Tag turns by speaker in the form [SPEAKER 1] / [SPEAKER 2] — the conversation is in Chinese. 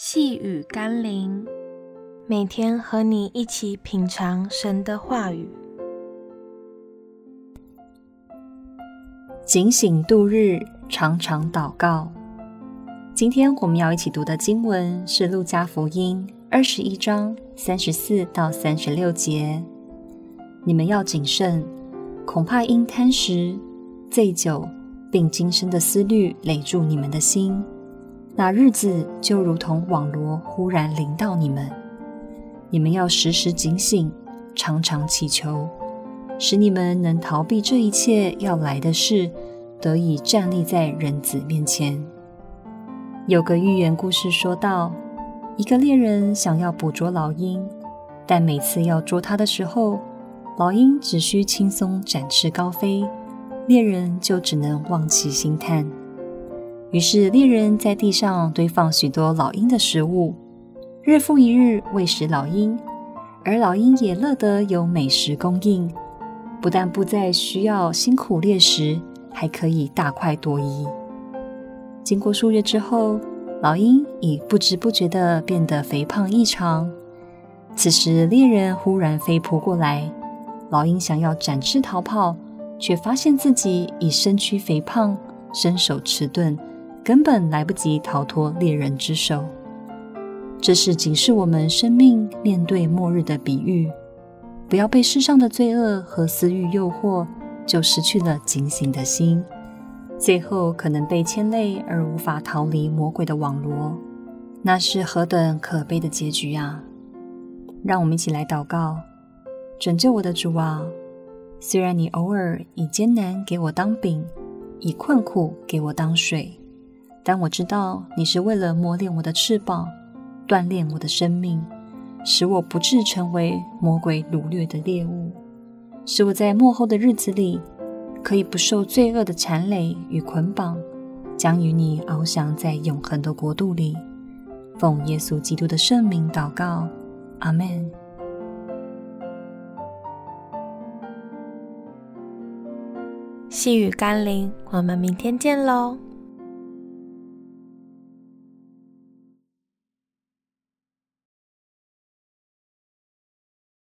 [SPEAKER 1] 细雨甘霖，每天和你一起品尝神的话语，
[SPEAKER 2] 警醒度日，常常祷告。今天我们要一起读的经文是《路加福音》二十一章三十四到三十六节。你们要谨慎，恐怕因贪食、醉酒，并今生的思虑累住你们的心。那日子就如同网罗忽然临到你们，你们要时时警醒，常常祈求，使你们能逃避这一切要来的事，得以站立在人子面前。有个寓言故事说道，一个猎人想要捕捉老鹰，但每次要捉它的时候，老鹰只需轻松展翅高飞，猎人就只能望其兴叹。于是，猎人在地上堆放许多老鹰的食物，日复一日喂食老鹰，而老鹰也乐得有美食供应，不但不再需要辛苦猎食，还可以大快朵颐。经过数月之后，老鹰已不知不觉地变得肥胖异常。此时，猎人忽然飞扑过来，老鹰想要展翅逃跑，却发现自己已身躯肥胖，身手迟钝。根本来不及逃脱猎人之手。这是警示我们生命面对末日的比喻，不要被世上的罪恶和私欲诱惑，就失去了警醒的心，最后可能被牵累而无法逃离魔鬼的网罗，那是何等可悲的结局啊！让我们一起来祷告：拯救我的主啊，虽然你偶尔以艰难给我当饼，以困苦给我当水。但我知道你是为了磨练我的翅膀，锻炼我的生命，使我不致成为魔鬼掳掠的猎物，使我在末后的日子里可以不受罪恶的缠累与捆绑，将与你翱翔在永恒的国度里。奉耶稣基督的圣名祷告，阿门。
[SPEAKER 1] 细雨甘霖，我们明天见喽。